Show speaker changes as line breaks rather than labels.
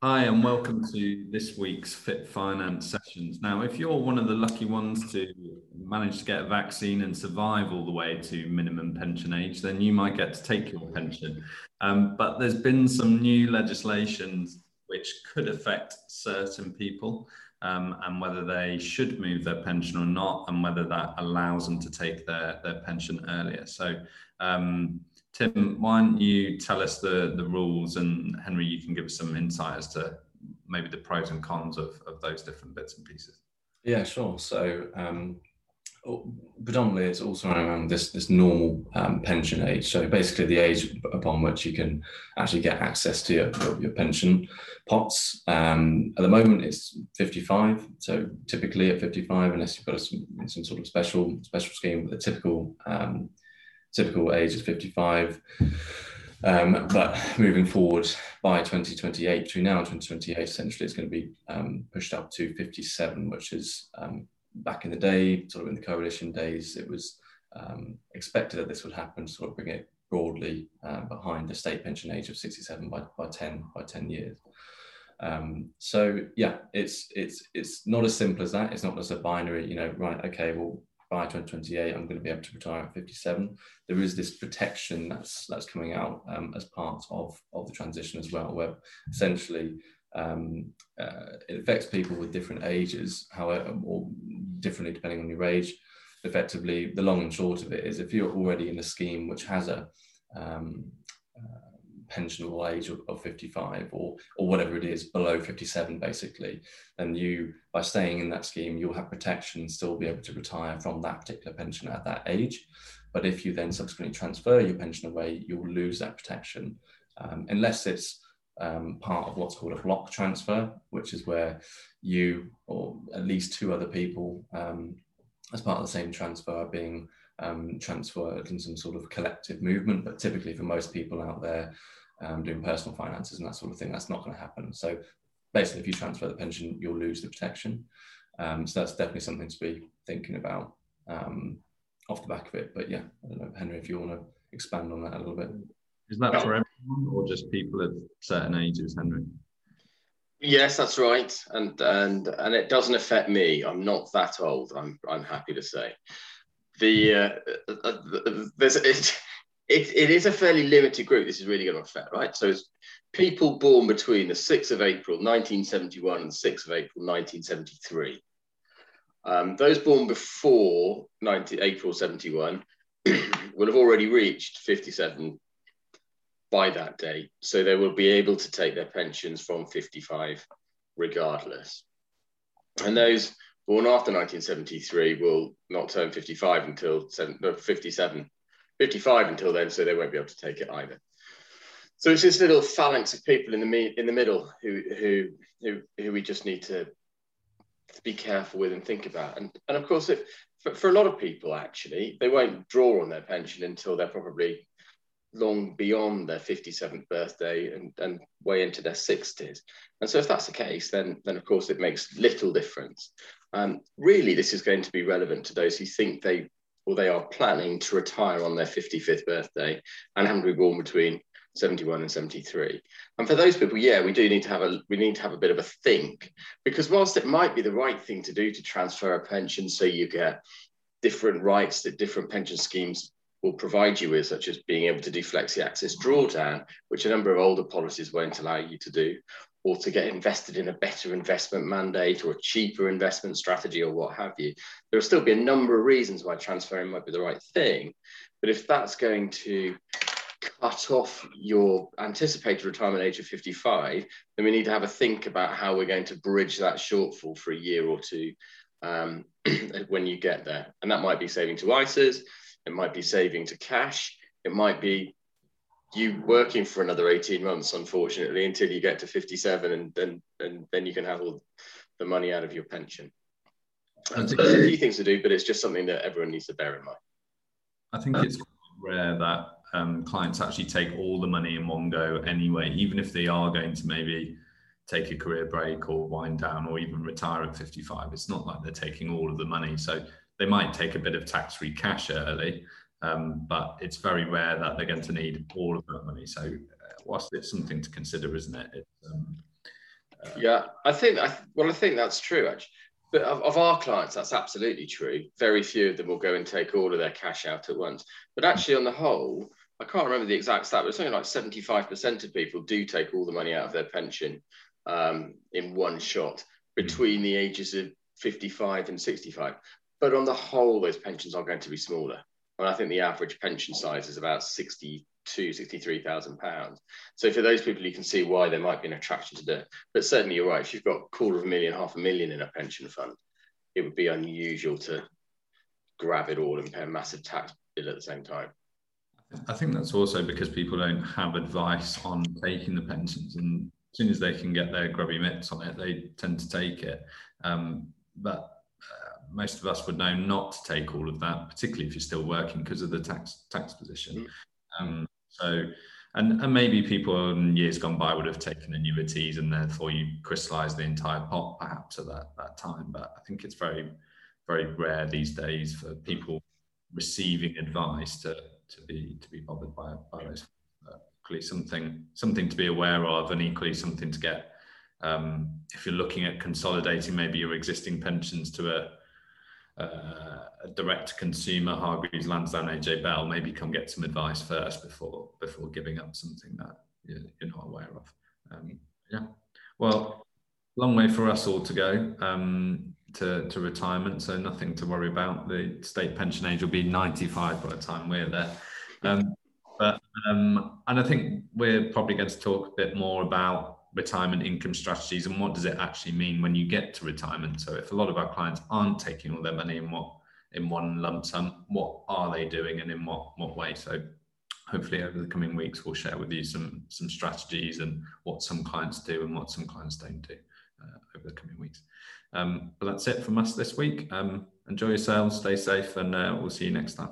Hi, and welcome to this week's Fit Finance sessions. Now, if you're one of the lucky ones to manage to get a vaccine and survive all the way to minimum pension age, then you might get to take your pension. Um, but there's been some new legislations which could affect certain people um, and whether they should move their pension or not, and whether that allows them to take their, their pension earlier. So, um, Tim, why don't you tell us the, the rules and Henry, you can give us some insight as to maybe the pros and cons of, of those different bits and pieces.
Yeah, sure. So um, predominantly it's also around this, this normal um, pension age. So basically the age upon which you can actually get access to your, your, pension pots. Um, at the moment it's 55. So typically at 55, unless you've got some, some sort of special special scheme, a typical um, typical age is 55. Um, but moving forward by 2028, between now and 2028, essentially it's going to be um, pushed up to 57, which is um, back in the day, sort of in the coalition days, it was um, expected that this would happen, sort of bring it broadly uh, behind the state pension age of 67 by, by 10 by 10 years. Um, so yeah, it's it's it's not as simple as that. It's not just a binary, you know, right? Okay, well, by 2028, I'm going to be able to retire at 57. There is this protection that's that's coming out um, as part of, of the transition as well, where essentially um, uh, it affects people with different ages, however, or differently depending on your age. Effectively, the long and short of it is if you're already in a scheme which has a um, uh, pensionable age of, of 55 or or whatever it is below 57 basically then you by staying in that scheme you'll have protection and still be able to retire from that particular pension at that age but if you then subsequently transfer your pension away you'll lose that protection um, unless it's um, part of what's called a block transfer which is where you or at least two other people um, as part of the same transfer are being um, transferred in some sort of collective movement. But typically, for most people out there, um, doing personal finances and that sort of thing, that's not going to happen. So basically, if you transfer the pension, you'll lose the protection. Um, so that's definitely something to be thinking about um, off the back of it. But yeah, I don't know, Henry, if you want to expand on that a little bit.
Is that for everyone or just people of certain ages, Henry?
Yes, that's right, and and and it doesn't affect me. I'm not that old. I'm I'm happy to say. The uh, uh, uh there's it, it, it is a fairly limited group this is really going to affect, right? So it's people born between the 6th of April 1971 and the 6th of April 1973. Um, those born before 90, April 71 will have already reached 57 by that date. So they will be able to take their pensions from 55 regardless. And those born after 1973 will not turn 55 until 57 55 until then, so they won't be able to take it either. So it's this little phalanx of people in the me- in the middle who who who who we just need to be careful with and think about. And and of course, it, for, for a lot of people, actually, they won't draw on their pension until they're probably long beyond their 57th birthday and, and way into their 60s. And so if that's the case, then, then of course it makes little difference. Um, really, this is going to be relevant to those who think they or they are planning to retire on their 55th birthday and happen to be born between 71 and 73 and for those people yeah we do need to have a we need to have a bit of a think because whilst it might be the right thing to do to transfer a pension so you get different rights that different pension schemes will provide you with such as being able to do flexi access drawdown which a number of older policies won't allow you to do or to get invested in a better investment mandate or a cheaper investment strategy or what have you. There will still be a number of reasons why transferring might be the right thing. But if that's going to cut off your anticipated retirement age of 55, then we need to have a think about how we're going to bridge that shortfall for a year or two um, when you get there. And that might be saving to ISAs, it might be saving to cash, it might be you working for another 18 months, unfortunately, until you get to 57 and then and then you can have all the money out of your pension. And so there's a few things to do, but it's just something that everyone needs to bear in mind.
I think it's rare that um, clients actually take all the money in one go anyway, even if they are going to maybe take a career break or wind down or even retire at 55. It's not like they're taking all of the money. So they might take a bit of tax free cash early, um, but it's very rare that they're going to need all of that money. So, uh, whilst it's something to consider, isn't it? It's, um,
Uh, yeah, I think. I, well, I think that's true actually. But of, of, our clients, that's absolutely true. Very few of them will go and take all of their cash out at once. But actually, on the whole, I can't remember the exact stat, but it's something like 75% of people do take all the money out of their pension um, in one shot between the ages of 55 and 65. But on the whole, those pensions are going to be smaller. And I think the average pension size is about 62, 63,000 pounds. So for those people, you can see why there might be an attraction to do it. But certainly you're right. If you've got a quarter of a million, half a million in a pension fund, it would be unusual to grab it all and pay a massive tax bill at the same time.
I think that's also because people don't have advice on taking the pensions, and as soon as they can get their grubby mitts on it, they tend to take it. Um, but uh, most of us would know not to take all of that, particularly if you're still working because of the tax tax position. Mm. Um, so, and, and maybe people in years gone by would have taken annuities, and therefore you crystallise the entire pot perhaps at that that time. But I think it's very very rare these days for people receiving advice to to be to be bothered by by those. Equally, something something to be aware of, and equally something to get. Um, if you're looking at consolidating maybe your existing pensions to a, uh, a direct consumer Hargreaves Lansdown AJ Bell, maybe come get some advice first before before giving up something that you're, not aware of. Um, yeah, well, long way for us all to go. Um, to, to retirement, so nothing to worry about. The state pension age will be 95 by the time we're there. Um, but um, and I think we're probably going to talk a bit more about retirement income strategies and what does it actually mean when you get to retirement. So if a lot of our clients aren't taking all their money in what in one lump sum, what are they doing and in what what way? So hopefully over the coming weeks we'll share with you some some strategies and what some clients do and what some clients don't do uh, over the coming weeks. Um, but that's it from us this week. Um, enjoy yourselves, stay safe, and uh, we'll see you next time.